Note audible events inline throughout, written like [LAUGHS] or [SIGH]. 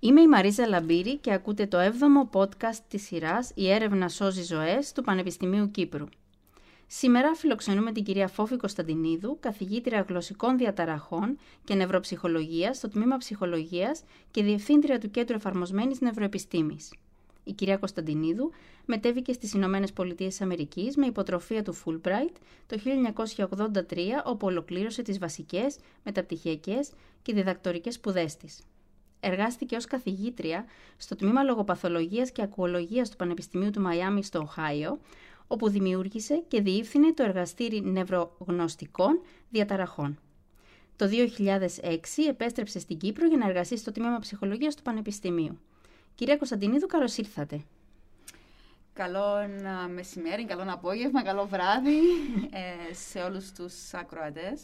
Είμαι η Μαρίζα Λαμπύρη και ακούτε το 7ο podcast της σειράς «Η έρευνα σώζει ζωές» του Πανεπιστημίου Κύπρου. Σήμερα φιλοξενούμε την κυρία Φόφη Κωνσταντινίδου, καθηγήτρια γλωσσικών διαταραχών και νευροψυχολογίας στο Τμήμα Ψυχολογίας και Διευθύντρια του Κέντρου Εφαρμοσμένης Νευροεπιστήμης. Η κυρία Κωνσταντινίδου μετέβηκε στις Ηνωμένες Πολιτείες της Αμερικής με υποτροφία του Fulbright το 1983 όπου ολοκλήρωσε τις βασικές, μεταπτυχιακές και διδακτορικές σπουδές της. Εργάστηκε ως καθηγήτρια στο Τμήμα Λογοπαθολογίας και Ακουολογίας του Πανεπιστημίου του Μαϊάμι στο Οχάιο, όπου δημιούργησε και διεύθυνε το εργαστήρι νευρογνωστικών διαταραχών. Το 2006 επέστρεψε στην Κύπρο για να εργαστεί στο Τμήμα Ψυχολογίας του Πανεπιστημίου. Κυρία Κωνσταντινίδου, καλώς ήρθατε. Καλό μεσημέρι, καλό απόγευμα, καλό βράδυ ε, σε όλους τους ακροατές.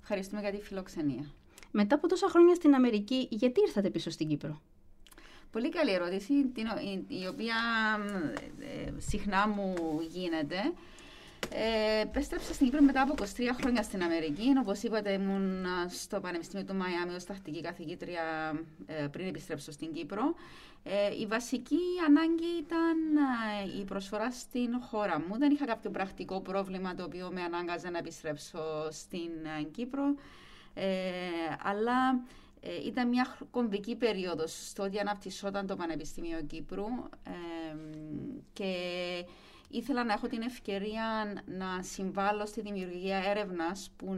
Ευχαριστούμε για τη φιλοξενία. Μετά από τόσα χρόνια στην Αμερική, γιατί ήρθατε πίσω στην Κύπρο; Πολύ καλή ερώτηση, η οποία ε, συχνά μου γίνεται. Ε, επέστρεψα στην Κύπρο μετά από 23 χρόνια στην Αμερική. Όπως είπατε, ήμουν στο Πανεπιστήμιο του Μαϊάμι ως τακτική καθηγήτρια ε, πριν επιστρέψω στην Κύπρο. Ε, η βασική ανάγκη ήταν η προσφορά στην χώρα μου. Δεν είχα κάποιο πρακτικό πρόβλημα το οποίο με ανάγκαζε να επιστρέψω στην Κύπρο. Αλλά ήταν μια κομβική περίοδος στο ότι αναπτυσσόταν το Πανεπιστήμιο Κύπρου και ήθελα να έχω την ευκαιρία να συμβάλλω στη δημιουργία έρευνας που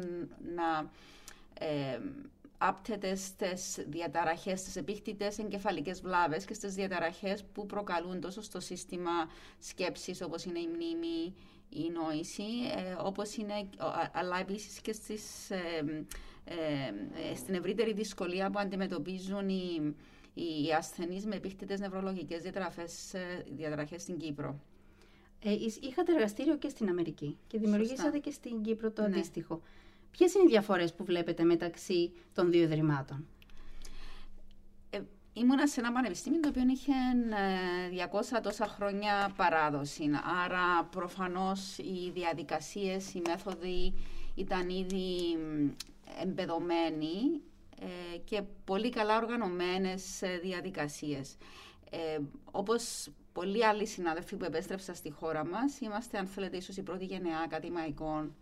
να ε, άπτεται στις διαταραχές, στις επίκτητες εγκεφαλικές βλάβες και στις διαταραχές που προκαλούν τόσο στο σύστημα σκέψης όπως είναι η μνήμη, η νόηση, ε, όπως είναι, αλλά επίσης και στις, ε, ε, στην ευρύτερη δυσκολία που αντιμετωπίζουν οι, οι ασθενείς με επίκτητες νευρολογικές διαταραχές, διαταραχές στην Κύπρο. Ε, είχατε εργαστήριο και στην Αμερική και δημιουργήσατε και στην Κύπρο το ναι. αντίστοιχο. Ποιες είναι οι διαφορές που βλέπετε μεταξύ των δύο ιδρυμάτων, ε, Ήμουνα σε ένα πανεπιστήμιο το οποίο είχε 200 ε, τόσα χρόνια παράδοση. Άρα προφανώς οι διαδικασίες, οι μέθοδοι ήταν ήδη εμπεδομένοι ε, και πολύ καλά οργανωμένες διαδικασίες. Ε, όπως πολλοί άλλοι συνάδελφοι που επέστρεψαν στη χώρα μας, είμαστε αν θέλετε ίσως η πρώτη γενεά ακαδημαϊκών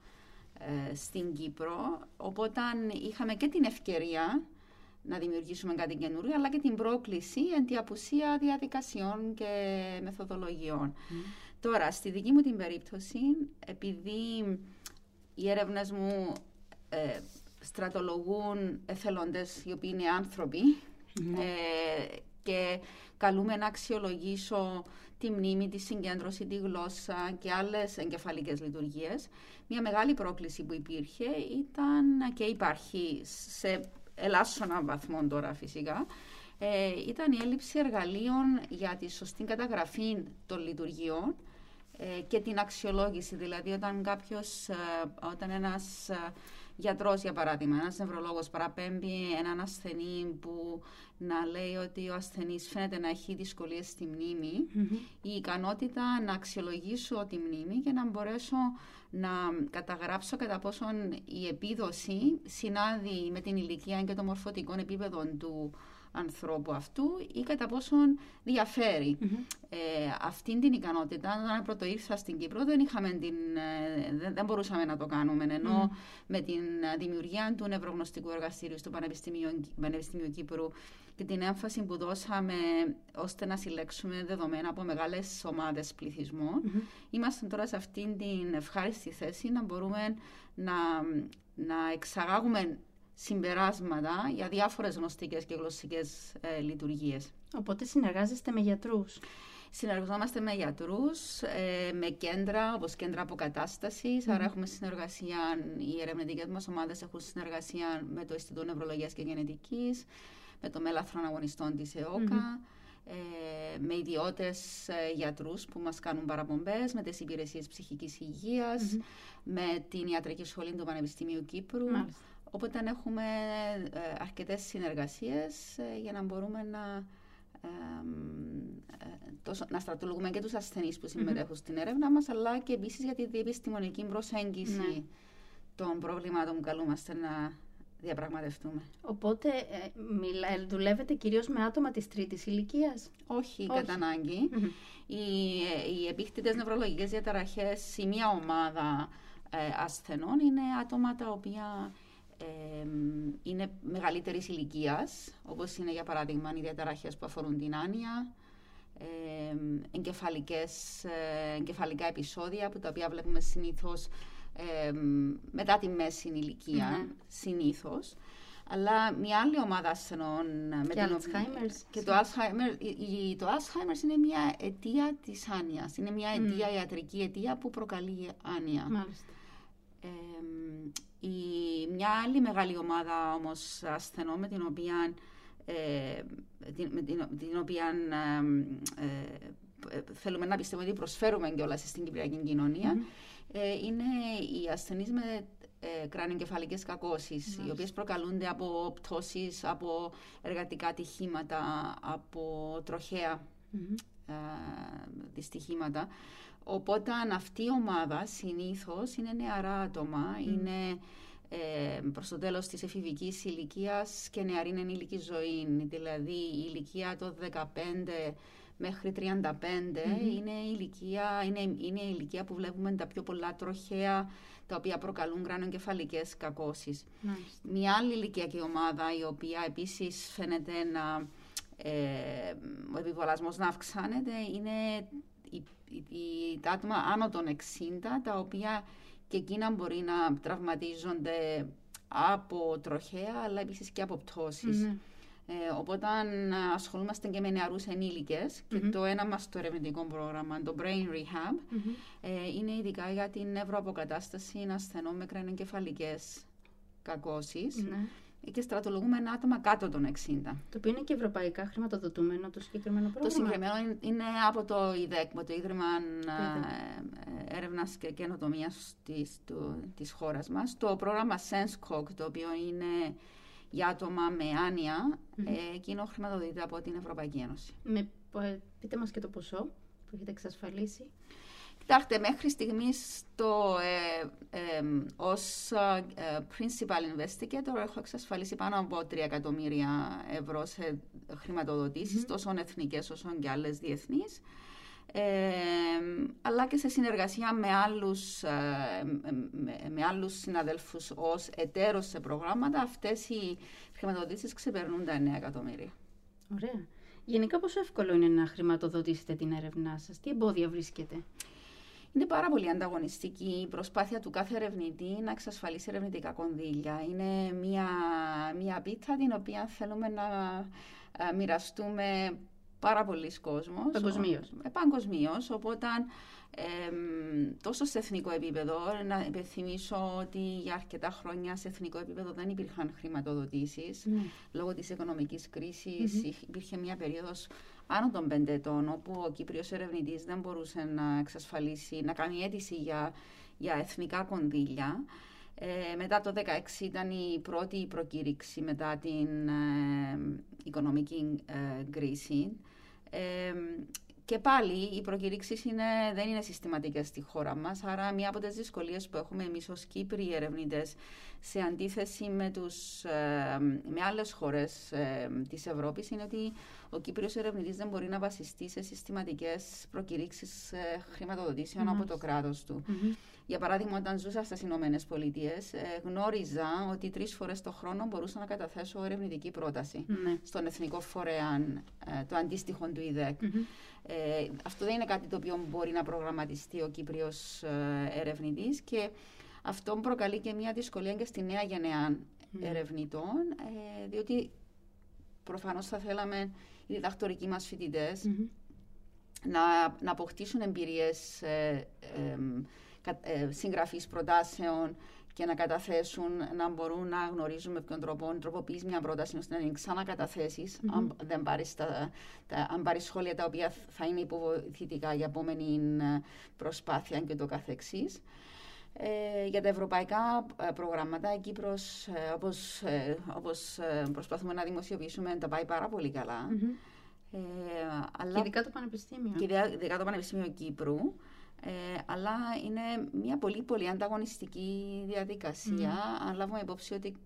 ε, στην Κύπρο, οπότε είχαμε και την ευκαιρία να δημιουργήσουμε κάτι καινούριο, αλλά και την πρόκληση εν τη απουσία διαδικασιών και μεθοδολογιών. Τώρα, στη δική μου την περίπτωση, επειδή οι έρευνες μου ε, στρατολογούν εθελοντές οι οποίοι είναι άνθρωποι, ε, και καλούμε να αξιολογήσω τη μνήμη, τη συγκέντρωση, τη γλώσσα και άλλες εγκεφαλικές λειτουργίες. Μια μεγάλη πρόκληση που υπήρχε ήταν και υπάρχει σε ελάσσονα βαθμό τώρα φυσικά, ε, ήταν η έλλειψη εργαλείων για τη σωστή καταγραφή των λειτουργιών ε, και την αξιολόγηση. Δηλαδή όταν κάποιος, ε, όταν ένας γιατρός, για παράδειγμα, ένας νευρολόγος παραπέμπει έναν ασθενή που να λέει ότι ο ασθενής φαίνεται να έχει δυσκολίες στη μνημη η ικανότητα να αξιολογήσω τη μνήμη και να μπορέσω να καταγράψω κατά πόσον η επίδοση συνάδει με την ηλικία και το μορφωτικό επίπεδο του ανθρώπου αυτού ή κατά πόσον Ε, αυτή την ικανότητα, όταν πρώτο ήρθα στην Κύπρο, δεν, είχαμε την, ε, δεν, μπορούσαμε να το κάνουμε. Ενώ με την δημιουργία του νευρογνωστικού εργαστήριου στο Πανεπιστήμιο, Πανεπιστήμιο Κύπρου και την έμφαση που δώσαμε ώστε να συλλέξουμε δεδομένα από μεγάλες ομάδες πληθυσμών, είμαστε τώρα σε αυτήν την ευχάριστη θέση να μπορούμε να, να εξαγάγουμε συμπεράσματα για διάφορες γνωστικές και γλωσσικές ε, λειτουργίες. Οπότε συνεργάζεστε με γιατρούς. Συνεργαζόμαστε με γιατρούς, ε, με κέντρα όπως κέντρα αποκατάστασης, άρα έχουμε συνεργασία, οι ερευνητικές μας ομάδες έχουν συνεργασία με το Ινστιτούτο Νευρολογίας και Γενετικής, με το Μέλαθρο Αγωνιστών της ΕΟΚΑ, ε, με ιδιώτες ε, γιατρούς που μας κάνουν παραπομπές, με τις υπηρεσίες ψυχικής με την Ιατρική Σχολή του Πανεπιστημίου Κύπρου. Οπότε έχουμε ε, αρκετές συνεργασίες ε, για να μπορούμε να, ε, να στρατολογούμε και τους ασθενείς που συμμετέχουν στην έρευνα μας, αλλά και επίσης για τη διεπιστημονική προσέγγιση ναι. των προβλημάτων που καλούμαστε να διαπραγματευτούμε. Οπότε ε, μιλά, ε, δουλεύετε κυρίως με άτομα της τρίτης ηλικίας; Όχι, κατά ανάγκη. Οι, ε, οι επίκτητες νευρολογικές διαταραχές, η μία ομάδα ε, ασθενών είναι άτομα τα οποία ε, είναι μεγαλύτερης ηλικίας, όπως είναι για παράδειγμα οι διαταραχές που αφορούν την άνοια, ε, εγκεφαλικές, εγκεφαλικά επεισόδια που τα οποία βλέπουμε συνήθως μετά τη μέση ηλικία, mm-hmm. συνήθως. Αλλά μια άλλη ομάδα ασθενών... Και, με Alzheimer's. Και το Alzheimer, το Alzheimer είναι μια αιτία της άνοιας. Είναι μια αιτία, ιατρική αιτία που προκαλεί άνοια. Μάλιστα. Η, μια άλλη μεγάλη ομάδα όμως ασθενών με την οποία, ε, την, με την, την οποία ε, θέλουμε να πιστεύουμε ότι προσφέρουμε κιόλας στην Κυπριακή κοινωνία ε, είναι οι ασθενείς με ε, κακώσει, κακώσεις, οι οποίες προκαλούνται από πτώσεις, από εργατικά ατυχήματα, από τροχαία ε, δυστυχήματα. Οπότε αυτή η ομάδα συνήθως είναι νεαρά άτομα, είναι ε, προς το τέλος της εφηβικής ηλικίας και νεαρή ενήλικη ζωή. Δηλαδή η ηλικία των 15 μέχρι 35 είναι, η ηλικία, είναι, είναι η ηλικία που βλέπουμε τα πιο πολλά τροχαία τα οποία προκαλούν γρανοκεφαλικές κακώσεις. Μια άλλη ηλικιακή ομάδα η οποία επίσης φαίνεται να ε, ο επιβολασμός να αυξάνεται είναι η, η, τα άτομα άνω των 60 τα οποία και εκείνα μπορεί να τραυματίζονται από τροχαία αλλά επίσης και από πτώσεις. Ε, οπότε ασχολούμαστε και με νεαρούς και το ένα μας το ερευνητικό πρόγραμμα, το Brain Rehab, ε, είναι ειδικά για την νευροαποκατάσταση ασθενών με κρανιοκεφαλικές κακώσεις ναι. Και στρατολογούμε ένα άτομα κάτω των 60. Το οποίο είναι και ευρωπαϊκά χρηματοδοτούμενο το συγκεκριμένο πρόγραμμα. Το συγκεκριμένο είναι από το ΙΔΕΚ, το Ίδρυμα ε, Έρευνας και Καινοτομίας της, της χώρας μας. Το πρόγραμμα SenseCog, το οποίο είναι για άτομα με άνοια, mm-hmm. εκείνο χρηματοδοτείται από την Ευρωπαϊκή Ένωση. Με, πείτε μας και το ποσό που έχετε εξασφαλίσει. Κοιτάξτε, μέχρι στιγμής το, ε, ε, ως ε, principal investigator έχω εξασφαλίσει πάνω από 3 εκατομμύρια ευρώ σε χρηματοδοτήσεις, mm-hmm. τόσο εθνικές όσο και άλλες διεθνείς αλλά και σε συνεργασία με άλλους, ε, με, με άλλους συναδέλφους ως εταίρος σε προγράμματα, αυτές οι χρηματοδοτήσεις ξεπερνούν τα 9 εκατομμύρια. Ωραία. Γενικά πόσο εύκολο είναι να χρηματοδοτήσετε την έρευνά σας, τι εμπόδια βρίσκετε. Είναι πάρα πολύ ανταγωνιστική η προσπάθεια του κάθε ερευνητή να εξασφαλίσει ερευνητικά κονδύλια. Είναι μια, μια πίτα την οποία θέλουμε να ε, μοιραστούμε πάρα πολλοί κόσμος. Παγκοσμίως. Ε, Παγκοσμίως. Οπότε ε, τόσο σε εθνικό επίπεδο, να υπενθυμίσω ότι για αρκετά χρόνια σε εθνικό επίπεδο δεν υπήρχαν χρηματοδοτήσεις. Ναι. Λόγω της οικονομικής κρίσης υπήρχε μια περίοδος άνω των πέντε ετών, όπου ο Κύπριος ερευνητής δεν μπορούσε να εξασφαλίσει, να κάνει αίτηση για, για εθνικά κονδύλια. Ε, μετά το 2016 ήταν η πρώτη προκήρυξη μετά την ε, οικονομική ε, κρίση. Και πάλι οι προκηρύξεις δεν είναι συστηματικές στη χώρα μας. Άρα, μία από τις δυσκολίες που έχουμε εμείς ως Κύπροι ερευνητές σε αντίθεση με, τους, με άλλες χώρες της Ευρώπης είναι ότι ο Κύπριος ερευνητής δεν μπορεί να βασιστεί σε συστηματικές προκηρύξεις χρηματοδοτήσεων από το κράτος του. Για παράδειγμα, όταν ζούσα στις Ηνωμένες Πολιτείες, ε, γνώριζα ότι τρεις φορές το χρόνο μπορούσα να καταθέσω ερευνητική πρόταση ναι. στον Εθνικό Φορέα, ε, το αντίστοιχο του ιδεκ Ε, αυτό δεν είναι κάτι το οποίο μπορεί να προγραμματιστεί ο Κύπριος ε, ερευνητής και αυτό προκαλεί και μια δυσκολία και στη νέα γενεά ερευνητών, ε, διότι προφανώς θα θέλαμε οι διδακτορικοί μας φοιτητε να, να αποκτήσουν εμπειρίες. Ε, ε, συγγραφής προτάσεων και να καταθέσουν, να μπορούν να γνωρίζουν με ποιον τρόπο τροποποιείς μια πρόταση ώστε να την ξανακαταθέσεις, mm-hmm. αν, δεν πάρεις τα, αν πάρεις σχόλια τα οποία θα είναι υποβοηθητικά για επόμενη ε, προσπάθεια και το καθεξής. Ε, για τα ευρωπαϊκά ε, προγράμματα, η Κύπρος, ε, όπως, όπως προσπαθούμε να δημοσιοποιήσουμε, τα πάει πάρα πολύ καλά. Mm-hmm. αλλά... Και ειδικά το Πανεπιστήμιο. Και ειδικά το Πανεπιστήμιο Κύπρου. Ε, αλλά είναι μια πολύ πολύ ανταγωνιστική διαδικασία. Mm. Αν λάβουμε υπόψη ότι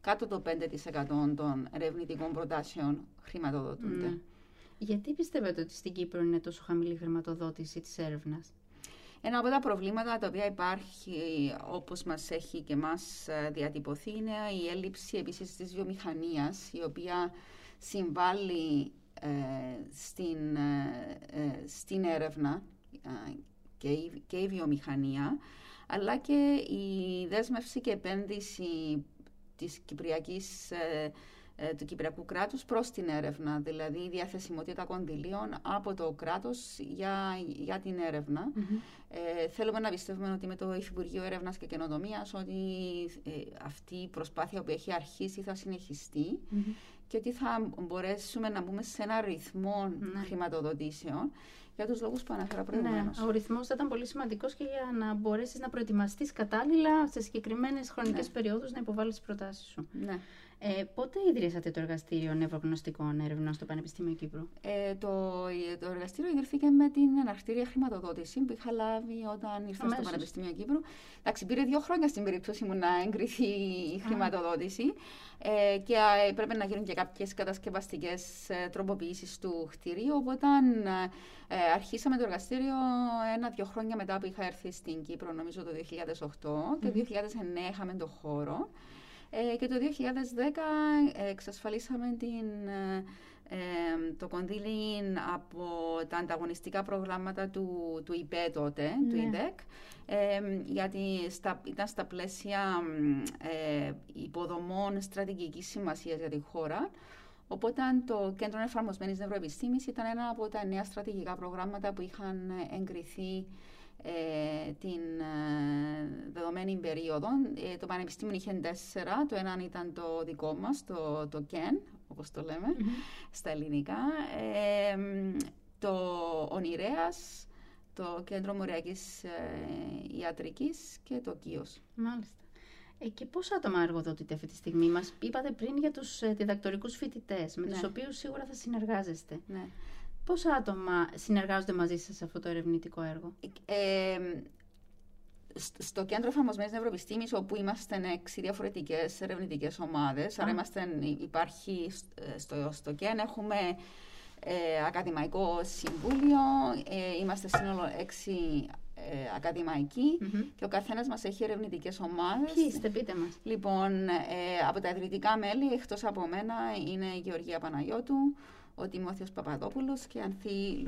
κάτω το 5% των ερευνητικών προτάσεων χρηματοδοτούνται. Ναι. Γιατί πιστεύετε ότι στην Κύπρο είναι τόσο χαμηλή η χρηματοδότηση της έρευνας; Ένα από τα προβλήματα τα οποία υπάρχει, όπως μας έχει και μας ε, διατυπωθεί, είναι η έλλειψη επίσης της βιομηχανίας, η οποία συμβάλλει ε, στην, ε, στην έρευνα και η, και η βιομηχανία, αλλά και η δέσμευση και επένδυση της Κυπριακής ε, του Κυπριακού κράτους προς την έρευνα, δηλαδή η διαθεσιμότητα κονδυλίων από το κράτος για, για την ερευνα Ε, θέλουμε να πιστεύουμε ότι με το Υφυπουργείο Έρευνας και Καινοτομίας ότι ε, αυτή η προσπάθεια που έχει αρχίσει θα συνεχιστει και ότι θα μπορέσουμε να μπούμε σε ένα ρυθμό mm-hmm. χρηματοδοτήσεων για τους λόγους που αναφέρα προηγουμένως. Ναι, ο ρυθμός θα ήταν πολύ σημαντικός και για να μπορέσεις να προετοιμαστείς κατάλληλα σε συγκεκριμένες χρονικές ναι. περιόδους να υποβάλεις τις προτάσεις σου. Ναι. Ε, πότε ιδρύσατε το Εργαστήριο Νευρογνωστικών Έρευνων στο Πανεπιστήμιο Κύπρου; Ε, το, το εργαστήριο ιδρύθηκε με την αναρτήρια χρηματοδότηση που είχα λάβει όταν ήρθα στο Πανεπιστήμιο Κύπρου. Εντάξει, πήρε δύο χρόνια στην περίπτωση μου να εγκριθεί η χρηματοδότηση ε, και ε, πρέπει να γίνουν και κάποιες κατασκευαστικές ε, τροποποιήσεις του κτηρίου. Οπότε ε, αρχίσαμε το εργαστήριο ένα-δύο χρόνια μετά που είχα έρθει στην Κύπρο, νομίζω το 2008, και το 2009 είχαμε το χώρο. Ε, και το 2010 εξασφαλίσαμε την, ε, το κονδύλι από τα ανταγωνιστικά προγράμματα του, του ΙΠΕ τότε, του ναι. ΙΔΕΚ, γιατί στα, ήταν στα πλαίσια ε, υποδομών στρατηγικής σημασίας για τη χώρα. Οπότε το Κέντρο Εφαρμοσμένης Νευροεπιστήμης ήταν ένα από τα νέα στρατηγικά προγράμματα που είχαν εγκριθεί ε, την ε, δεδομένη περίοδο. Ε, το Πανεπιστήμιο είχε τέσσερα. Το ένα ήταν το δικό μας, το, το ΚΕΝ, όπως το λέμε, στα ελληνικά. το Ονειρέας, το Κέντρο Μοριακής Ιατρικής και το ΚΙΟΣ. Μάλιστα. Ε, και πόσα άτομα εργοδοτείτε αυτή τη στιγμή, μας είπατε πριν για τους ε, διδακτορικούς φοιτητές, με ναι. τους οποίους σίγουρα θα συνεργάζεστε. Ναι. Πόσα άτομα συνεργάζονται μαζί σας σε αυτό το ερευνητικό έργο; Ε, στο κέντρο εφαρμοσμένης νευροεπιστήμη, όπου είμαστε έξι διαφορετικές ερευνητικές ομάδες. Άρα, είμαστε, υπάρχει στο, στο ΚΕΝ, έχουμε ε, ακαδημαϊκό συμβούλιο, ε, είμαστε σύνολο έξι ε, ακαδημαϊκοί και ο καθένας μας έχει ερευνητικές ομάδες. Ποιοι είστε, πείτε μας. Λοιπόν, ε, από τα ιδρυτικά μέλη, εκτός από μένα, είναι η Γεωργία Παναγιώτου, ο Τιμόθεος Παπαδόπουλος και η Ανθή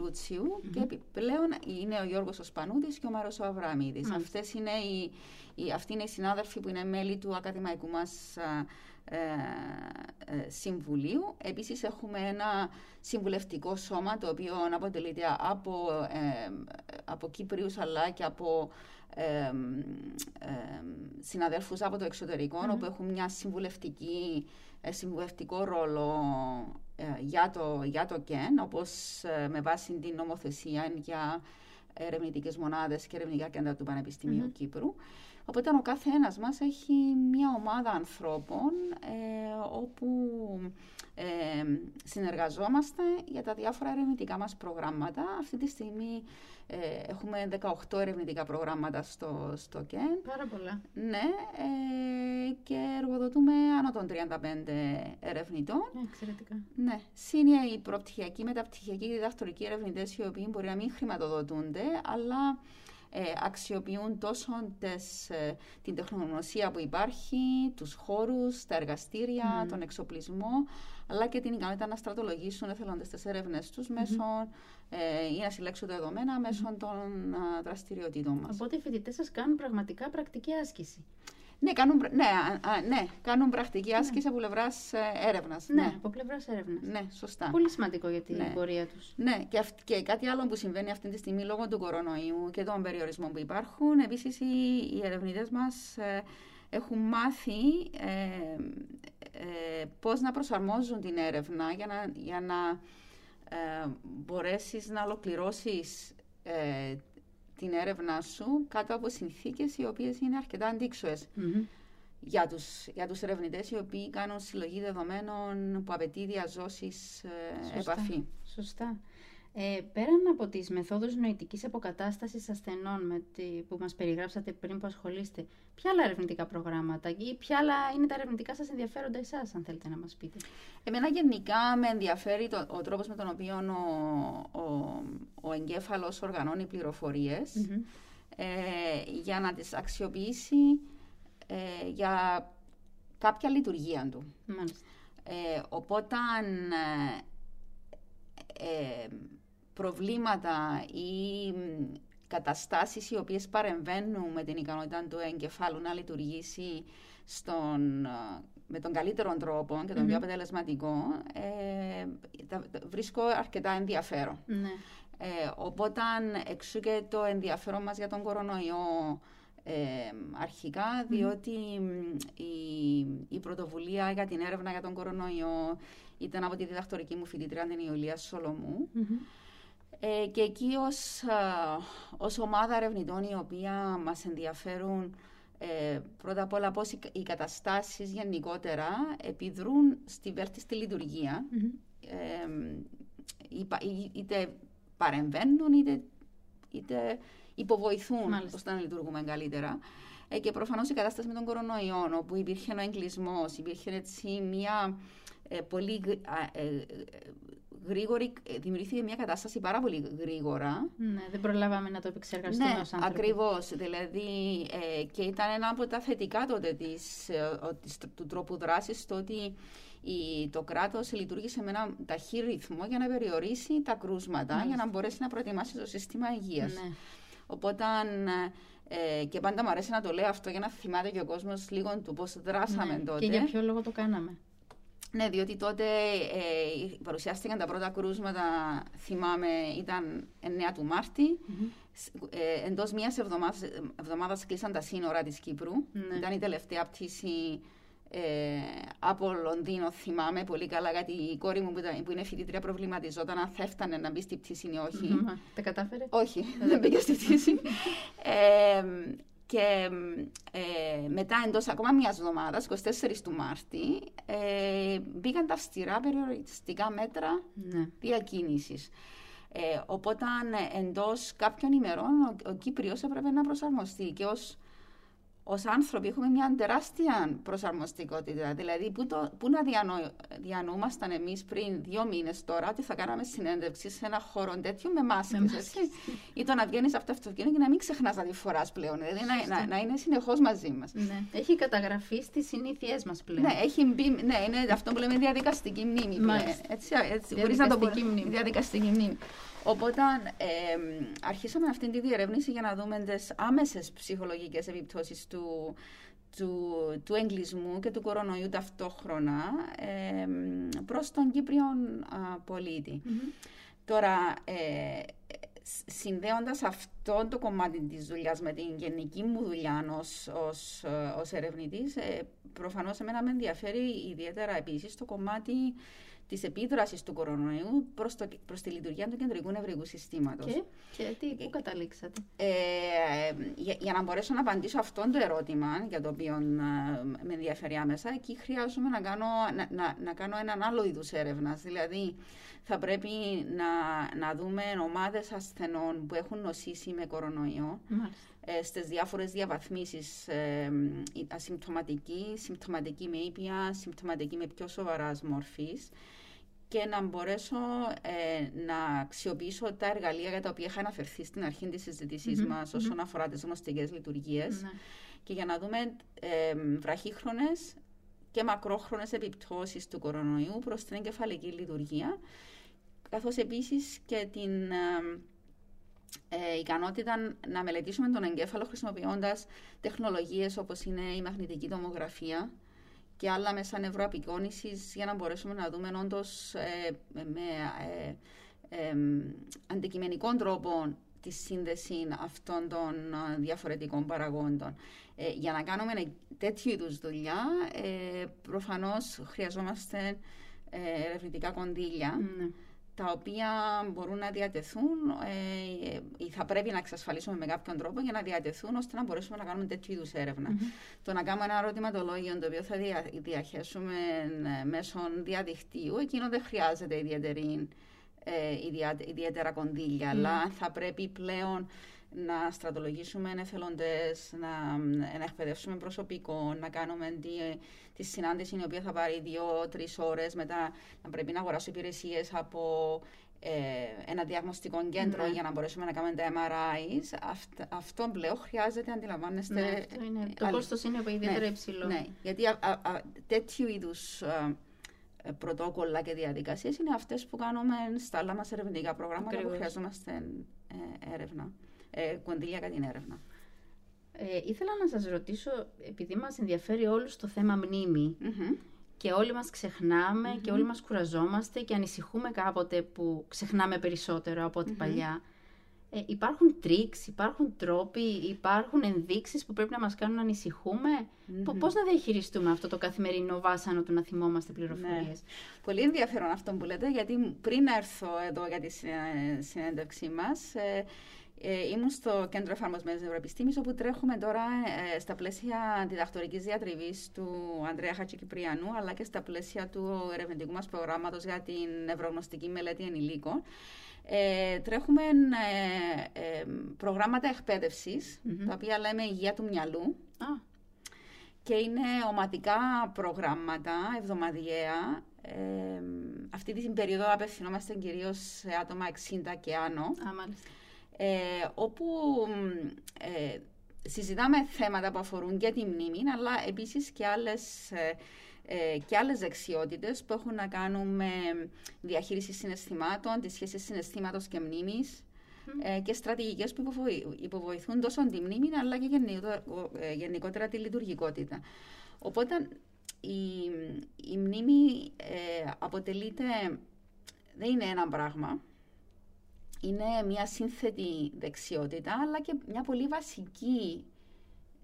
και επιπλέον είναι ο Γιώργος Οσπανούδης και ο Μάρος ο Αβραμίδης. Αυτές είναι οι, οι, αυτοί είναι οι συνάδελφοι που είναι μέλη του ακαδημαϊκού μας ε, ε, συμβουλίου. Επίσης έχουμε ένα συμβουλευτικό σώμα το οποίο αποτελείται από, ε, από Κύπριους αλλά και από ε, συναδέλφους από το εξωτερικο όπου έχουν μια συμβουλευτική, συμβουλευτικό ρόλο για, το, για το ΚΕΝ όπως με βάση την νομοθεσία για ερευνητικές μονάδες και ερευνητικά κέντρα του Πανεπιστημίου Κύπρου. Οπότε ο κάθε ένας μας έχει μια ομάδα ανθρώπων ε, όπου ε, συνεργαζόμαστε για τα διάφορα ερευνητικά μας προγράμματα. Αυτή τη στιγμή ε, έχουμε 18 ερευνητικά προγράμματα στο, στο ΚΕΝ. Πάρα πολλά. Ναι, ε, και εργοδοτούμε άνω των 35 ερευνητών. Εξαιρετικά. Ναι, είναι οι προπτυχιακοί, μεταπτυχιακοί, διδακτορικοί ερευνητές οι οποίοι μπορεί να μην χρηματοδοτούνται, αλλά ε, αξιοποιούν τόσο τες, ε, την τεχνογνωσία που υπάρχει, τους χώρους, τα εργαστήρια, τον εξοπλισμό, αλλά και την ικανότητα να στρατολογήσουν εθελοντές τις έρευνες τους μέσω ε, ή να συλλέξουν τα δεδομένα μέσω των α, δραστηριοτήτων μας. Οπότε οι φοιτητές σας κάνουν πραγματικά πρακτική άσκηση. Ναι, κάνουν, ναι, α, ναι, κάνουν πρακτική ναι. άσκηση από πλευράς έρευνας. Ναι, ναι, από πλευράς έρευνας. Ναι, σωστά. Πολύ σημαντικό για την ναι. πορεία τους. Ναι, και, και κάτι άλλο που συμβαίνει αυτή τη στιγμή λόγω του κορονοϊού και των περιορισμών που υπάρχουν. Επίσης, οι, οι ερευνητές μας ε, έχουν μάθει ε, ε, πώς να προσαρμόζουν την έρευνα για να, για να ε, μπορέσεις να ολοκληρώσεις ε, την έρευνά σου κάτω από συνθήκες οι οποίες είναι αρκετά για τους, για τους ερευνητές οι οποίοι κάνουν συλλογή δεδομένων που απαιτεί διαζώσεις ε, επαφή. Σωστά. Ε, πέραν από τις μεθόδους νοητικής αποκατάστασης ασθενών με τη, που μας περιγράψατε πριν που ασχολείστε, ποια άλλα ερευνητικά προγράμματα ή ποια άλλα είναι τα ερευνητικά σας ενδιαφέροντα εσάς, αν θέλετε να μας πείτε; Εμένα γενικά με ενδιαφέρει το, ο τρόπος με τον οποίο ο, ο, ο εγκέφαλος οργανώνει ε, για να τις αξιοποιήσει ε, για κάποια λειτουργία του. Ε, οπότε ε, προβλήματα ή καταστάσεις οι οποίες παρεμβαίνουν με την ικανότητα του εγκεφάλου να λειτουργήσει στον, με τον καλύτερο τρόπο και τον πιο αποτελεσματικό, ε, βρίσκω αρκετά ενδιαφέρον. Ναι. Ε, οπότε εξού και το ενδιαφέρον μας για τον κορονοϊό ε, αρχικά, διότι η, η, πρωτοβουλία για την έρευνα για τον κορονοϊό ήταν από τη διδακτορική μου φοιτήτρια, την Ιωλία ε, και εκεί ως, ως ομάδα ερευνητών οι οποία μας ενδιαφέρουν ε, πρώτα απ' όλα πώς οι, καταστάσεις γενικότερα επιδρούν στη βέλτιστη λειτουργία. Ε, είτε παρεμβαίνουν είτε, είτε υποβοηθούν ώστε να λειτουργούμε καλύτερα. Ε, και προφανώς η κατάσταση με τον κορονοϊό, όπου υπήρχε ένα εγκλισμός, υπήρχε έτσι μια ε, πολύ ε, γρήγορη, ε, δημιουργήθηκε μια κατάσταση πάρα πολύ γρήγορα. Ναι, δεν προλάβαμε να το επεξεργαστούμε ναι, ως άνθρωποι. ακριβώς. Δηλαδή, ε, και ήταν ένα από τα θετικά τότε της, ε, του τρόπου δράσης, το ότι η, το κράτος λειτουργήσε με ένα ταχύ ρυθμό για να περιορίσει τα κρούσματα, για να μπορέσει να προετοιμάσει το σύστημα υγείας. Ναι. Οπότε, ε, και πάντα μου αρέσει να το λέω αυτό για να θυμάται και ο κόσμος λίγο του πώς δράσαμε ναι. τότε. Και για ποιο λόγο το κάναμε. Ναι, διότι τότε ε, παρουσιάστηκαν τα πρώτα κρούσματα, θυμάμαι, ήταν 9 του Μάρτη. Mm-hmm. Ε, εντός μιας εβδομάδας, εβδομάδας κλείσαν τα σύνορα της Κύπρου. Mm-hmm. Ήταν η τελευταία πτήση ε, από Λονδίνο, θυμάμαι πολύ καλά, γιατί η κόρη μου που, ήταν, που είναι φοιτήτρια προβληματιζόταν αν θα έφτανε να μπει στη πτήση ή όχι. Mm-hmm. Τα κατάφερε; Όχι, δεν μπήκε στη πτήση. ε, και ε, μετά εντός ακόμα μιας εβδομάδας, 24 του Μάρτη, ε, μπήκαν τα αυστηρά περιοριστικά μέτρα ναι. διακίνησης. Ε, οπότε εντός κάποιων ημερών ο, ο Κύπριος έπρεπε να προσαρμοστεί και ως ως άνθρωποι έχουμε μια τεράστια προσαρμοστικότητα. Δηλαδή, πού, το, πού να διανο, διανοούμασταν εμείς πριν δύο μήνες τώρα ότι θα κάναμε συνέντευξη σε ένα χώρο τέτοιο με μάσκες, Ή το να βγαίνεις από το αυτοκίνητο και να μην ξεχνάς να τη φορά πλέον. Δηλαδή, να, να, να είναι συνεχώς μαζί μας. Ναι. Έχει καταγραφεί στις συνήθειές μας πλέον. Ναι, έχει μπει, ναι, είναι αυτό που λέμε διαδικαστική μνήμη. Έτσι, έτσι, να το μνήμη. Διαδικαστική μνήμη. Οπότε ε, αρχίσαμε αυτή τη διερεύνηση για να δούμε τις άμεσες ψυχολογικές επιπτώσεις του, του, του εγκλισμού και του κορονοϊού ταυτόχρονα ε, προς τον Κύπριο πολιτη Τώρα, ε, συνδέοντας αυτό το κομμάτι της δουλειάς με την γενική μου δουλειά ως, ως, ως ερευνητής, ε, προφανώς εμένα με ενδιαφέρει ιδιαίτερα επίσης το κομμάτι της επίδρασης του κορονοϊού προς προς τη λειτουργία του κεντρικού νευρικού συστήματος. Και, και τι, πού καταλήξατε; Ε, για, για, να μπορέσω να απαντήσω αυτό το ερώτημα, για το οποίο ε, με ενδιαφέρει άμεσα, εκεί χρειάζομαι να κάνω, να, να, να κάνω έναν άλλο είδους έρευνας. Δηλαδή, θα πρέπει να, να δούμε ομάδες ασθενών που έχουν νοσήσει με κορονοϊό. Ε, στις διάφορες διαβαθμίσεις ε, ασυμπτωματική, συμπτωματική με ήπια, συμπτωματική με πιο σοβαράς μορφής και να μπορέσω ε, να αξιοποιήσω τα εργαλεία για τα οποία είχα αναφερθεί στην αρχή της συζήτησής mm-hmm, μας όσον αφορά τις γνωστικέ λειτουργίες ναι. και για να δούμε ε, βραχύχρονες και μακρόχρονες επιπτώσεις του κορονοϊού προς την εγκεφαλική λειτουργία, καθώς επίσης και την ε, ικανότητα να μελετήσουμε τον εγκέφαλο χρησιμοποιώντας τεχνολογίες όπως είναι η μαγνητική τομογραφία, και άλλα μέσα νευροαπεικόνησης για να μπορέσουμε να δούμε όντως ε, με ε, ε, αντικειμενικό τρόπο τη σύνδεση αυτών των διαφορετικών παραγόντων. για να κάνουμε τέτοιου είδους δουλειά, προφανώς χρειαζόμαστε ερευνητικά κονδύλια. Ναι τα οποία μπορούν να διατεθούν ε, ή θα πρέπει να εξασφαλίσουμε με κάποιον τρόπο για να διατεθούν ώστε να μπορέσουμε να κάνουμε τέτοιου είδους Το να κάνουμε ένα ερωτηματολόγιο το οποίο θα διαχέσουμε ε, μέσω διαδικτύου, εκείνο δεν χρειάζεται ιδιαίτερη ε, ιδιαίτερα κονδύλια, αλλά θα πρέπει πλέον να στρατολογήσουμε εθελοντές, να, να εκπαιδεύσουμε προσωπικό, να κάνουμε τη, τη συνάντηση η οποία θα πάρει δύο-τρει ώρες, μετά να πρέπει να αγοράσω υπηρεσίες από ε, ένα διαγνωστικό κέντρο Ναι. για να μπορέσουμε να κάνουμε τα MRIs. Αυτ- αυτό πλέον χρειάζεται, αντιλαμβάνεστε. Ναι, αυτό είναι. Το αλ- κόστος είναι ιδιαίτερα υψηλό. ναι, γιατί α, α, α, τέτοιου είδους πρωτόκολλα και διαδικασίες είναι αυτές που κάνουμε στα άλλα μας ερευνητικά προγράμματα Ακριβώς. που χρειαζόμαστε ε, έρευνα. Ε, κονδύλια για την έρευνα. Ε, ήθελα να σας ρωτήσω, επειδή μας ενδιαφέρει όλους το θέμα μνήμη Μμμ. και όλοι μας ξεχνάμε και όλοι μας κουραζόμαστε και ανησυχούμε κάποτε που ξεχνάμε περισσότερο από ό,τι παλιά. Ε, υπάρχουν τρίξ, υπάρχουν τρόποι, υπάρχουν ενδείξεις που πρέπει να μας κάνουν να ανησυχούμε; Πο- Πώς να διαχειριστούμε αυτό το καθημερινό βάσανο του να θυμόμαστε πληροφορίες; Πολύ ενδιαφέρον αυτό που λέτε, γιατί πριν έρθω εδώ για τη συνέ- συνέντευξή μας, ε, ε, ήμουν στο Κέντρο Εφαρμοσμένης Νευροεπιστήμης, όπου τρέχουμε τώρα ε, στα πλαίσια διδακτορικής διατριβής του Ανδρέα Χατσικυπριανού, αλλά και στα πλαίσια του ερευνητικού μας προγράμματος για την νευρογνωστική μελέτη ενηλίκων. Ε, τρέχουμε ε, ε, προγράμματα εκπαίδευσης, τα οποία λέμε υγεία του μυαλού, Α, και είναι ομαδικά προγράμματα, εβδομαδιαία. Ε, αυτή την περίοδο απευθυνόμαστε κυρίως σε άτομα 60 και άνω, α, μάλιστα. Ε, όπου μ, ε, συζητάμε θέματα που αφορούν και τη μνήμη, αλλά επίσης και άλλες, ε, ε, και άλλες δεξιότητες που έχουν να κάνουν με διαχείριση συναισθημάτων, τη σχέση συναισθήματος και μνήμης, ε, και στρατηγικές που υποβοη- υποβοηθούν τόσο τη μνήμη αλλά και γενικότερα, ε, γενικότερα τη λειτουργικότητα. Οπότε η, η μνήμη ε, αποτελείται, δεν είναι ένα πράγμα, είναι μια σύνθετη δεξιότητα αλλά και μια πολύ βασική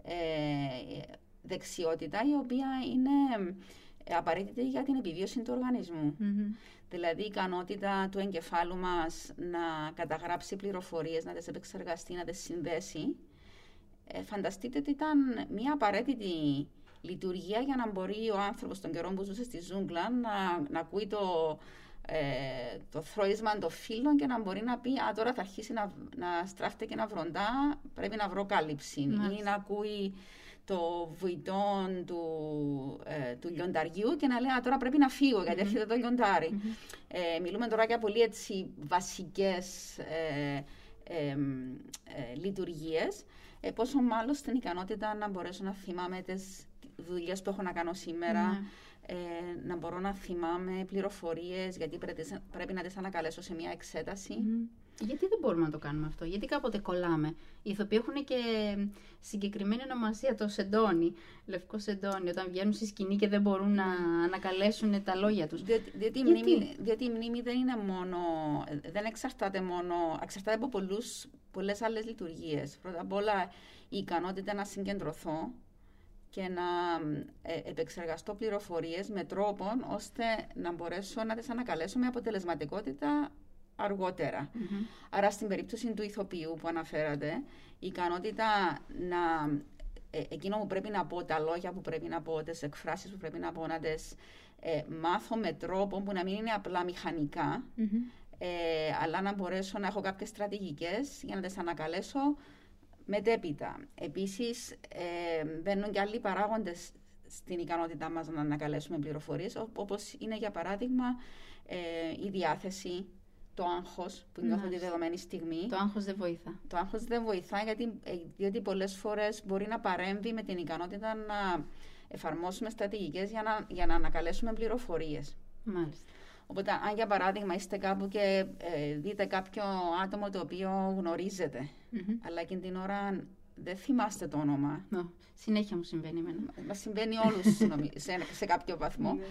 ε, δεξιότητα η οποία είναι ε, απαραίτητη για την επιβίωση του οργανισμού. Μμμ. Δηλαδή η ικανότητα του εγκεφάλου μας να καταγράψει πληροφορίες, να τις επεξεργαστεί, να τις συνδέσει. Ε, φανταστείτε ότι ήταν μια απαραίτητη λειτουργία για να μπορεί ο άνθρωπος τον καιρό που ζούσε στη ζούγκλα να, να ακούει το, ε, το θροίσμα των φύλων και να μπορεί να πει «Α, τώρα θα αρχίσει να, να στράφεται και να βροντά, πρέπει να βρω κάλυψη». Ή Μάλιστα. να ακούει το βουητό του, ε, του λιονταριού και να λέει «Α, τώρα πρέπει να φύγω γιατί έρχεται το λιοντάρι». Ε, μιλούμε τώρα για πολύ έτσι βασικές ε, ε, ε, λειτουργίες. Ε, πόσο μάλλον στην ικανότητα να μπορέσω να θυμάμαι τις δουλειές που έχω να κάνω σήμερα, Ναι. Ε, να μπορώ να θυμάμαι πληροφορίες, γιατί πρέπει, πρέπει να τις ανακαλέσω σε μια εξέταση. Μμμ. Γιατί δεν μπορούμε να το κάνουμε αυτό, γιατί κάποτε κολλάμε; Οι ηθοποιοί έχουν και συγκεκριμένη ονομασία, το σεντόνι, λευκό σεντόνι, όταν βγαίνουν στη σκηνή και δεν μπορούν να ανακαλέσουν τα λόγια τους. Διότι, διότι, η Γιατί; μνήμη, διότι η μνήμη δεν είναι μόνο, δεν εξαρτάται μόνο, εξαρτάται από πολλούς, πολλές άλλες λειτουργίες. Πρώτα απ' όλα η ικανότητα να συγκεντρωθώ και να ε, επεξεργαστώ πληροφορίες με τρόπο ώστε να μπορέσω να τις ανακαλέσω με αποτελεσματικότητα αργότερα. Μμμ. Άρα στην περίπτωση του ηθοποιού που αναφέρατε, η ικανότητα να... ε, εκείνο που πρέπει να πω, τα λόγια που πρέπει να πω, τις εκφράσεις που πρέπει να πω, να τις ε, μάθω με τρόπο που να μην είναι απλά μηχανικά, Μμμ. ε, αλλά να μπορέσω να έχω κάποιες στρατηγικές για να τις ανακαλέσω μετέπειτα. Επίσης, ε, μπαίνουν και άλλοι παράγοντες στην ικανότητά μας να ανακαλέσουμε πληροφορίες, ό- όπως είναι για παράδειγμα ε, η διάθεση, το άγχος που νιώθω τη Μάλιστα. δεδομένη στιγμή. Το άγχος δεν βοηθά. Το άγχος δεν βοηθά γιατί, ε, διότι πολλές φορές μπορεί να παρέμβει με την ικανότητα να εφαρμόσουμε στρατηγικές για να, για να ανακαλέσουμε πληροφορίες. Μάλιστα. Οπότε, αν για παράδειγμα είστε κάπου και ε, δείτε κάποιο άτομο το οποίο γνωρίζετε, Μμμ. αλλά εκείνη την ώρα δεν θυμάστε το όνομα. Ω, Συνέχεια μου συμβαίνει εμένα. Μας συμβαίνει όλους [LAUGHS] νομι- σε, σε κάποιο βαθμό. Ναι.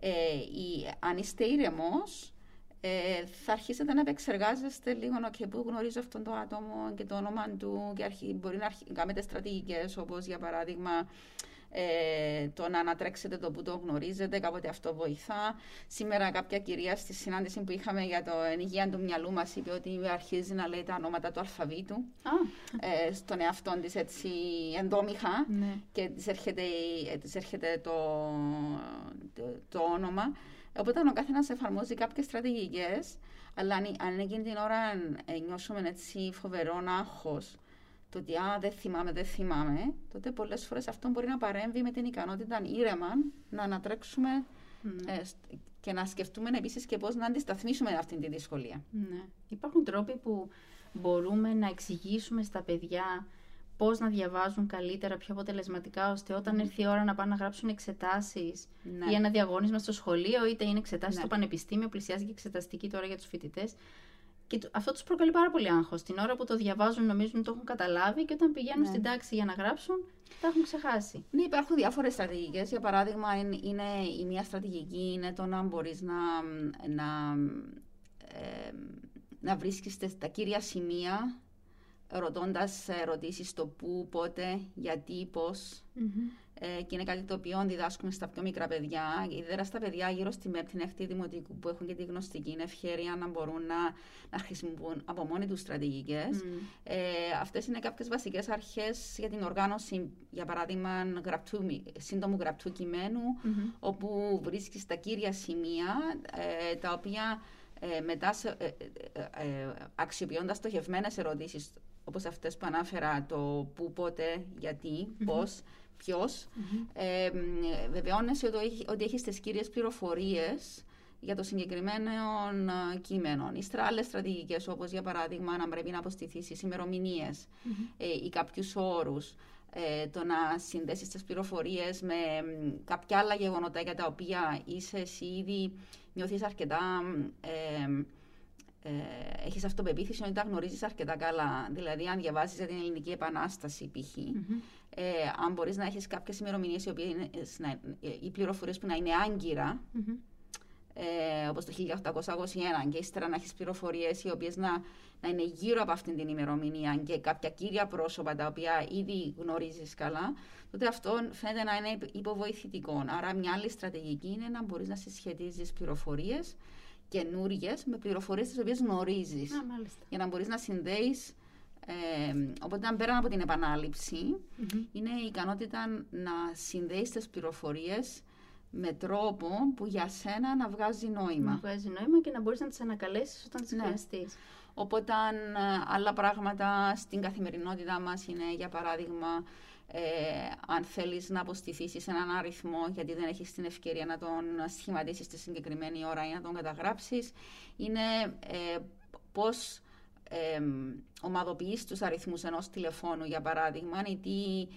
Ε, η, αν είστε ήρεμος, ε, θα αρχίσετε να επεξεργάζεστε λίγο okay, που γνωρίζω αυτόν το άτομο και το όνομα του και αρχι, μπορεί να αρχι, κάνετε στρατηγικές όπως για παράδειγμα ε, το να ανατρέξετε το που το γνωρίζετε, κάποτε αυτό βοηθά. Σήμερα κάποια κυρία στη συνάντηση που είχαμε για το υγεία του μυαλού μας είπε ότι αρχίζει να λέει τα ονόματα του αλφαβήτου Α, ε, στον εαυτό της έτσι εντόμιχα ναι. και της έρχεται, ε, της έρχεται το, το, το όνομα. Οπότε ο καθένας εφαρμόζει κάποιες στρατηγικές, Αλλά αν, αν εκείνη την ώρα ε, νιώσουμε έτσι φοβερό άγχος, το ότι α, δεν θυμάμαι, δεν θυμάμαι, τότε πολλές φορές αυτό μπορεί να παρέμβει με την ικανότητα ήρεμα να ανατρέξουμε ναι. ε, και να σκεφτούμε επίσης και πώς να αντισταθμίσουμε αυτή τη δυσκολία. Ναι. Υπάρχουν τρόποι που μπορούμε να εξηγήσουμε στα παιδιά πώς να διαβάζουν καλύτερα, πιο αποτελεσματικά, ώστε όταν έρθει η ώρα να πάνε να γράψουν εξετάσεις ναι. ή ένα διαγώνισμα στο σχολείο, είτε είναι εξετάσεις ναι. στο πανεπιστήμιο, πλησιάζει και εξεταστική τώρα για τους φοιτητές. Και αυτό τους προκαλεί πάρα πολύ άγχος. Την ώρα που το διαβάζουν, νομίζουν ότι το έχουν καταλάβει και όταν πηγαίνουν ναι. στην τάξη για να γράψουν, τα έχουν ξεχάσει. Ναι, υπάρχουν διάφορες στρατηγικές. Για παράδειγμα, είναι, η μία στρατηγική είναι το να μπορείς να, να, ε, να βρίσκεις τα κύρια σημεία ρωτώντας ερωτήσεις το πού, πότε, γιατί, ε, και είναι κάτι το οποίο διδάσκουμε στα πιο μικρά παιδιά, ιδιαίτερα στα παιδιά γύρω στη μέρη την έκτη δημοτικού που έχουν και τη γνωστική ευκαιρία να μπορούν να, να χρησιμοποιούν από μόνοι τους στρατηγικές. Mm. Ε, Αυτές είναι κάποιες βασικές αρχές για την οργάνωση, για παράδειγμα, γραπτού, σύντομου γραπτού όπου βρίσκεις τα κύρια σημεία ε, τα οποία ε, μετά ε, ε, ε αξιοποιώντας στοχευμένες ερωτήσεις όπως αυτές που ανάφερα το πού, πότε, γιατί, mm-hmm. πώς, ποιος, mm-hmm. ε, βεβαιώνεσαι ότι, ότι έχεις τις κύριες πληροφορίες για το συγκεκριμένο ε, κείμενο. Ύστερα άλλες στρατηγικές, όπως για παράδειγμα να πρέπει να αποστηθείς ημερομηνίες mm-hmm. ε, ή κάποιους όρους. Ε, το να συνδέσεις τις πληροφορίες με κάποια άλλα γεγονότα για τα οποία είσαι εσύ ήδη νιώθεις αρκετά ε, ε, έχεις αυτοπεποίθηση ότι τα γνωρίζεις αρκετά καλά. Δηλαδή, αν διαβάζεις για την Ελληνική Επανάσταση, π.χ., ε, αν μπορείς να έχεις κάποιες ημερομηνίες οι, οι πληροφορίες που να είναι άγκυρα, ε, όπως το 1821 και ύστερα να έχεις πληροφορίες οι οποίες να, να είναι γύρω από αυτήν την ημερομηνία και κάποια κύρια πρόσωπα τα οποία ήδη γνωρίζεις καλά, τότε αυτό φαίνεται να είναι υποβοηθητικό. Άρα μια άλλη στρατηγική είναι να μπορείς να συσχετίζεις πληροφορίες καινούριες με πληροφορίες τις οποίες γνωρίζεις. Για να μπορείς να συνδέεις. Ε, οπότε, αν πέραν από την επαναληψη είναι η ικανότητα να συνδέεις τις πληροφορίες με τρόπο που για σένα να βγάζει νόημα. Να βγάζει νόημα και να μπορείς να τις ανακαλέσεις όταν τις ναι. χρειαστείς. Οπότε, αν ε, άλλα πράγματα στην καθημερινότητά μας είναι, για παράδειγμα, ε, αν θέλεις να αποστηθήσεις έναν αριθμό γιατί δεν έχεις την ευκαιρία να τον σχηματίσεις στη συγκεκριμένη ώρα ή να τον καταγράψεις είναι ε, πώς ε, ομαδοποιείς τους αριθμούς ενός τηλεφώνου για παράδειγμα ή, τι,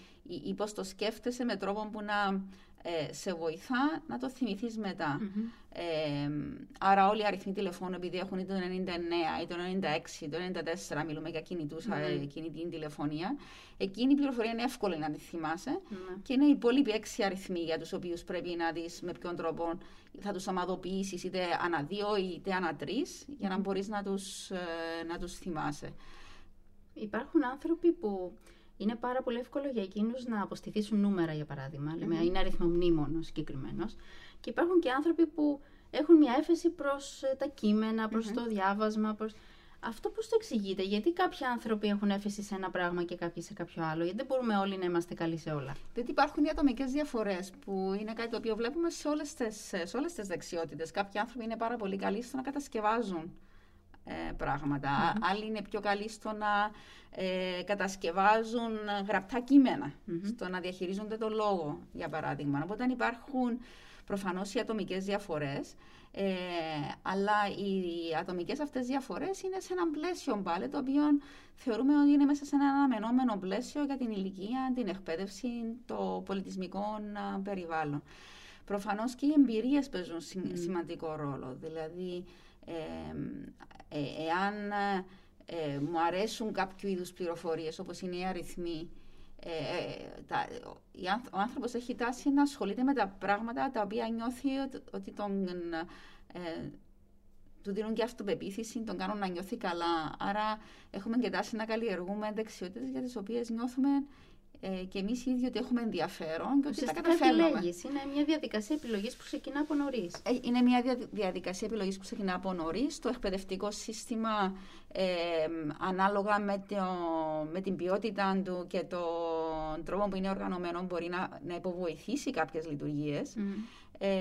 ή πώς το σκέφτεσαι με τρόπο που να ε, σε βοηθά να το θυμηθείς μετα Ε, άρα όλοι οι αριθμοί τηλεφώνου επειδή έχουν είτε το 99 ή το 96 ή το 94 μιλούμε για κινητούς, mm-hmm. κινητή τηλεφωνία εκείνη η πληροφορία είναι εύκολη να τη θυμασαι και είναι οι υπόλοιποι έξι αριθμοί για τους οποίους πρέπει να δεις με ποιον τρόπο θα τους αμαδοποιήσεις είτε ανά δύο είτε ανά τρεις για να μπορείς να τους, ε, να τους θυμάσαι. Υπάρχουν άνθρωποι που είναι πάρα πολύ εύκολο για εκείνους να αποστηθήσουν νούμερα, για παράδειγμα. Λέμε, είναι αριθμομνήμονο συγκεκριμένος. Και υπάρχουν και άνθρωποι που έχουν μια έφεση προς ε, τα κείμενα, προς το διάβασμα. Προς... Αυτό πώς το εξηγείτε, Γιατί κάποιοι άνθρωποι έχουν έφεση σε ένα πράγμα και κάποιοι σε κάποιο άλλο, Γιατί δεν μπορούμε όλοι να είμαστε καλοί σε όλα; Γιατί υπάρχουν ατομικές διαφορές που είναι κάτι το οποίο βλέπουμε σε όλες τις δεξιότητες. Κάποιοι άνθρωποι είναι πάρα πολύ καλοί στο να κατασκευάζουν ε, πραγματα Άλλοι είναι πιο καλοί στο να ε, κατασκευάζουν γραπτά στο να διαχειρίζονται το λόγο, για παράδειγμα. Οπότε υπάρχουν προφανώς οι ατομικές διαφορές, ε, αλλά οι ατομικές αυτές διαφορές είναι σε ένα πλαίσιο πάλι, το οποίο θεωρούμε ότι είναι μέσα σε ένα αναμενόμενο πλαίσιο για την ηλικία, την εκπαίδευση, το πολιτισμικό περιβάλλον. Προφανώς και οι εμπειρίες παίζουν σημαντικό ρόλο. Δηλαδή, ε, εάν ε, μου αρέσουν κάποιο είδους πληροφορίες όπως είναι οι αριθμοί ε, τα, ο άνθρωπος έχει τάση να ασχολείται με τα πράγματα τα οποία νιώθει ότι, τον, του δίνουν και αυτοπεποίθηση, τον κάνουν να νιώθει καλά. Άρα έχουμε και τάση να καλλιεργούμε δεξιότητες για τις οποίες νιώθουμε ε, και εμείς οι ίδιοι ότι έχουμε ενδιαφέρον και ότι τα καταφέρνουμε. Είναι μια διαδικασία επιλογής που ξεκινά από νωρίς. Ε, είναι μια διαδικασία επιλογής που ξεκινά από νωρίς. Το εκπαιδευτικό σύστημα, ε, ανάλογα με, το, με την ποιότητα του και τον τρόπο που είναι οργανωμένο, μπορεί να, να υποβοηθήσει κάποιες λειτουργίες. Ε,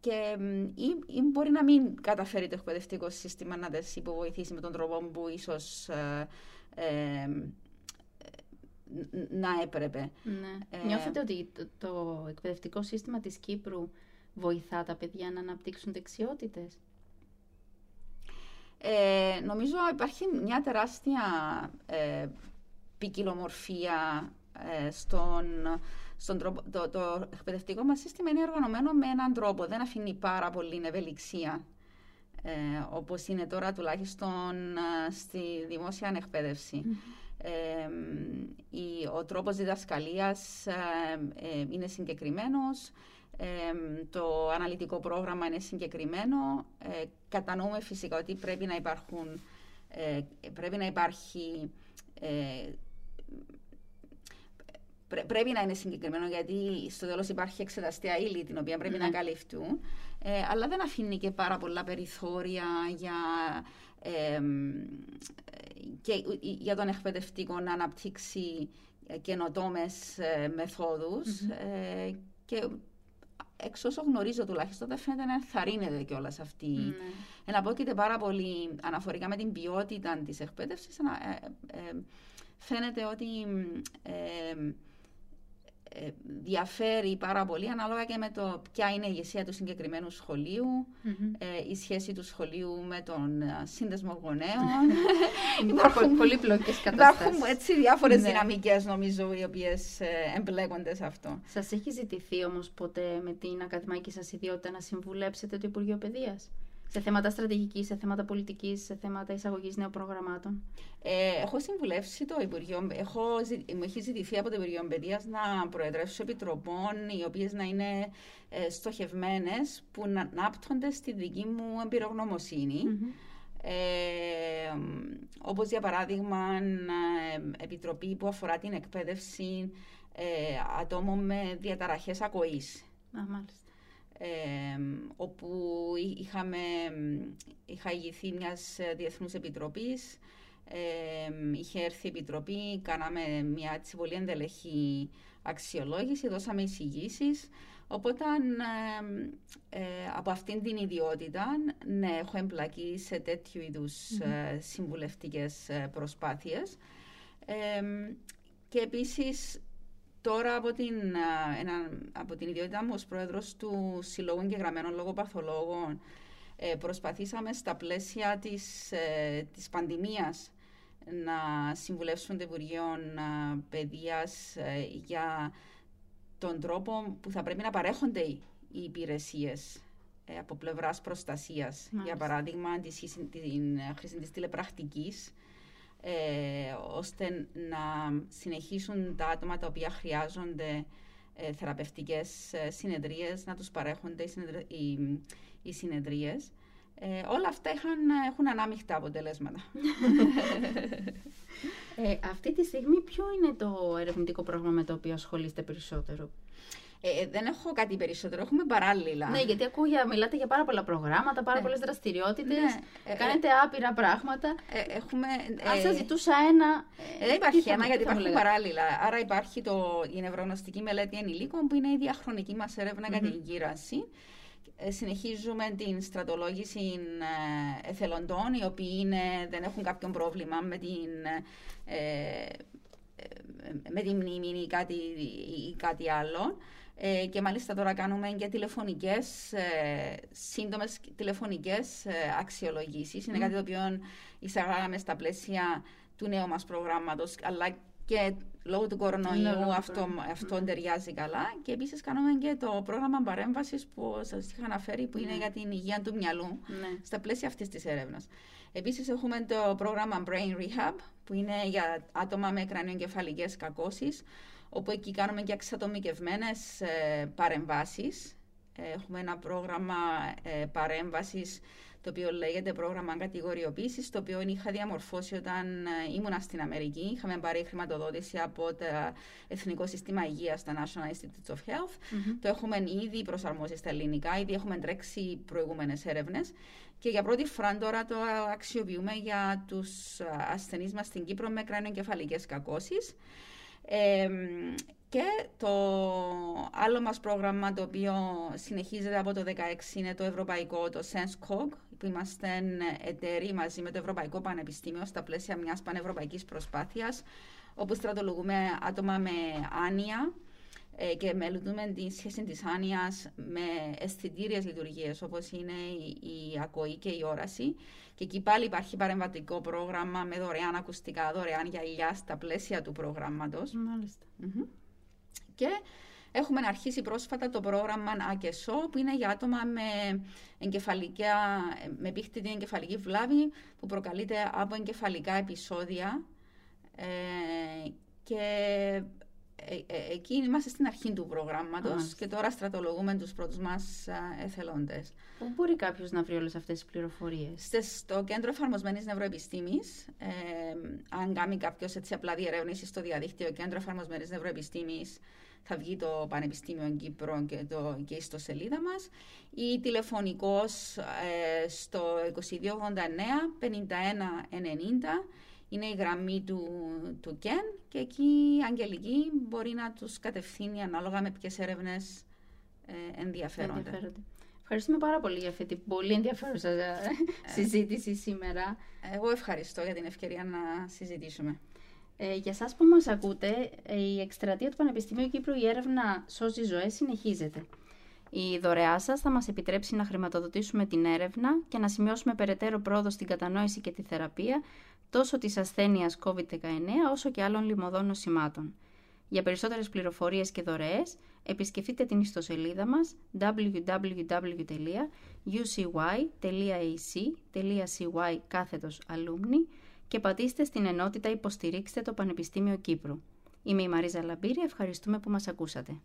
και ή, ή, μπορεί να μην καταφέρει το εκπαιδευτικό σύστημα να τις υποβοηθήσει με τον τρόπο που ίσως ε, ε, να έπρεπε. Ναι. Ε, Νιώθετε ότι το, το, εκπαιδευτικό σύστημα της Κύπρου βοηθά τα παιδιά να αναπτύξουν δεξιότητες; Ε, νομίζω υπάρχει μια τεράστια ε, ποικιλομορφία ε, στον, στον τρόπο. Το, το εκπαιδευτικό μας σύστημα είναι οργανωμένο με έναν τρόπο. Δεν αφήνει πάρα πολύ ευελιξία. Ε, όπως είναι τώρα τουλάχιστον ε, στη δημόσια εκπαίδευση. Ε, η, ο τρόπος διδασκαλίας ε, είναι συγκεκριμένος, το αναλυτικό πρόγραμμα είναι συγκεκριμένο. κατανοούμε φυσικά ότι πρέπει να, υπάρχουν, πρέπει να υπάρχει πρέπει να είναι συγκεκριμένο γιατί στο τέλος υπάρχει εξεταστέα ύλη την οποία πρέπει να ναι. καλυφθούν. Ε, αλλά δεν αφήνει και πάρα πολλά περιθώρια για, ε, και, για τον εκπαιδευτικό να αναπτύξει καινοτόμες ε, μεθόδους ε, και εξ όσο γνωρίζω τουλάχιστον δεν φαίνεται να ενθαρρύνεται κιόλας αυτή. Mm. Εναπόκειται πάρα πολύ αναφορικά με την ποιότητα της εκπαίδευσης. Ε, ε, φαίνεται ότι ε, διαφέρει πάρα πολύ ανάλογα και με το ποια είναι η ηγεσία του συγκεκριμένου ε, η σχέση του σχολείου με τον ε, σύνδεσμο γονέων. [LAUGHS] υπάρχουν πολύπλοκες καταστάσεις. Υπάρχουν έτσι διάφορες ναι. δυναμικές, νομίζω, οι οποίες εμπλέκονται σε αυτό. Σας έχει ζητηθεί όμως ποτέ με την ακαδημαϊκή σας ιδιότητα να συμβουλέψετε το Υπουργείο Παιδείας; Σε θέματα στρατηγικής, σε θέματα πολιτικής, σε θέματα εισαγωγής νέων προγραμμάτων. Ε, έχω συμβουλεύσει το Υπουργείο, έχω, μου έχει ζητηθεί από το Υπουργείο Παιδεία να προεδρεύσω επιτροπών οι οποίες να είναι ε, στοχευμένες που να άπτονται στη δική μου εμπειρογνωμοσύνη. Ε, όπως για παράδειγμα ε, επιτροπή που αφορά την εκπαίδευση ε, ατόμων με διαταραχές ακοής. Α, μάλιστα όπου είχαμε, είχα ηγηθεί μιας διεθνούς επιτροπής, είχε έρθει η επιτροπή, κάναμε μια έτσι πολύ ενδελεχή αξιολόγηση, δώσαμε εισηγήσεις. Οπότε ε, από αυτήν την ιδιότητα, ναι, έχω εμπλακεί σε τέτοιου είδους ε, συμβουλευτικές ε, προσπάθειες. και επίσης Τώρα από την, ένα, από την ιδιότητα μου ως πρόεδρος του Συλλόγου Εγγεγραμμένων Λογοπαθολόγων ε, προσπαθήσαμε στα πλαίσια της, ε, της πανδημίας να συμβουλεύσουν το Υπουργείο Παιδείας ε, για τον τρόπο που θα πρέπει να παρέχονται οι υπηρεσίες από πλευράς προστασίας. Για παράδειγμα, τη χρήση της τηλεπρακτικής ε, ώστε να συνεχίσουν τα άτομα τα οποία χρειάζονται ε, θεραπευτικές ε, συνεδρίες, να τους παρέχονται οι, οι, συνεδρίες. Ε, όλα αυτά είχαν, έχουν ανάμειχτα αποτελέσματα. [LAUGHS] ε, αυτή τη στιγμή ποιο είναι το ερευνητικό πρόγραμμα με το οποίο ασχολείστε περισσότερο; Ε, δεν έχω κάτι περισσότερο, έχουμε παράλληλα. Ναι, γιατί ακούω για, μιλάτε για πάρα πολλά προγράμματα, πάρα ναι. πολλές δραστηριότητες. Ναι. Ε, κάνετε άπειρα πράγματα. Ε, έχουμε, Αν σας ζητούσα ένα. δεν υπάρχει ένα, γιατί υπάρχουν παράλληλα. Άρα υπάρχει το, η νευρογνωστική μελέτη ενηλίκων, που είναι η διαχρονική μας έρευνα για την γύρανση. Συνεχίζουμε την στρατολόγηση εθελοντών, οι οποίοι είναι, δεν έχουν κάποιο πρόβλημα με την, με τη μνήμη ή κάτι, ή κάτι άλλο. Ε, και μάλιστα τώρα κάνουμε και τηλεφωνικές, ε, σύντομες τηλεφωνικές ε, αξιολογήσεις. Είναι κάτι το οποίο εισαγάγαμε στα πλαίσια του νέου μας προγράμματος, αλλά και λόγω του κορονοϊού αυτό, αυτό ταιριάζει καλά. Και επίσης κάνουμε και το πρόγραμμα παρέμβασης που σας είχα αναφέρει, που είναι ναι. για την υγεία του μυαλού, ναι. στα πλαίσια αυτής της έρευνας. Επίσης έχουμε το πρόγραμμα Brain Rehab, που είναι για άτομα με κρανιογκεφαλικές κακώσεις, όπου εκεί κάνουμε και εξατομικευμένες ε, παρεμβάσεις. Έχουμε ένα πρόγραμμα ε, παρέμβασης το οποίο λέγεται πρόγραμμα κατηγοριοποίησης, το οποίο είχα διαμορφώσει όταν ε, ήμουνα στην Αμερική. Είχαμε πάρει χρηματοδότηση από το Εθνικό Σύστημα Υγείας, τα National Institutes of Health. Το έχουμε ήδη προσαρμόσει στα ελληνικά, ήδη έχουμε τρέξει προηγούμενες έρευνες. Και για πρώτη φορά τώρα το αξιοποιούμε για τους ασθενείς μας στην Κύπρο με κράνιο κεφαλικέ κακώσει και το άλλο μας πρόγραμμα το οποίο συνεχίζεται από το 2016 είναι το ευρωπαϊκό, το SenseCog, που είμαστε εταίροι μαζί με το Ευρωπαϊκό Πανεπιστήμιο στα πλαίσια μιας πανευρωπαϊκής προσπάθειας, όπου στρατολογούμε άτομα με άνοια. ε, και μελετούμε τη σχέση της άνοιας με αισθητήριες λειτουργίες, όπως είναι η, ακοή και η όραση. Και εκεί πάλι υπάρχει παρεμβατικό πρόγραμμα με δωρεάν ακουστικά, δωρεάν γυαλιά στα πλαίσια του προγράμματος. Μάλιστα. Και έχουμε αρχίσει πρόσφατα το πρόγραμμα ΑΚΕΣΟ που είναι για άτομα με, εγκεφαλικά, με πίχτητη εγκεφαλική βλάβη που προκαλείται από εγκεφαλικά επεισόδια ε, και ε, ε, εκεί είμαστε στην αρχή του προγράμματος και τώρα στρατολογούμε τους πρώτους μας εθελόντες. Πού μπορεί κάποιος να βρει όλες αυτές τις πληροφορίες; Στο Κέντρο Εφαρμοσμένης Νευροεπιστήμης, ε, αν κάνει κάποιος έτσι απλά διερεύνησης στο διαδίκτυο Κέντρο Εφαρμοσμένης Νευροεπιστήμης, θα βγει το Πανεπιστήμιο Κύπρο και, το, και στο σελίδα μας ή τηλεφωνικός ε, στο 2289 5190 είναι η γραμμή του, του ΚΕΝ και εκεί η Αγγελική μπορεί να τους κατευθύνει ανάλογα με ποιες έρευνες ε, ενδιαφέρονται. Ευχαριστούμε πάρα πολύ για αυτή την πολύ ενδιαφέρουσα ε, συζήτηση σήμερα. Εγώ ευχαριστώ για την ευκαιρία να συζητήσουμε. Ε, για σας που μας ακούτε, η εκστρατεία του Πανεπιστημίου Κύπρου η έρευνα «Σώζει ζωές» συνεχίζεται. Η δωρεά σας θα μας επιτρέψει να χρηματοδοτήσουμε την έρευνα και να σημειώσουμε περαιτέρω πρόοδο στην κατανόηση και τη θεραπεία τόσο της ασθένειας COVID-19 όσο και άλλων λιμωδών νοσημάτων. Για περισσότερες πληροφορίες και δωρεές, επισκεφτείτε την ιστοσελίδα μας www.ucy.ac.cy κάθετος alumni και πατήστε στην ενότητα «Υποστηρίξτε το Πανεπιστήμιο Κύπρου». Είμαι η Μαρίζα Λαμπύρη, ευχαριστούμε που μας ακούσατε.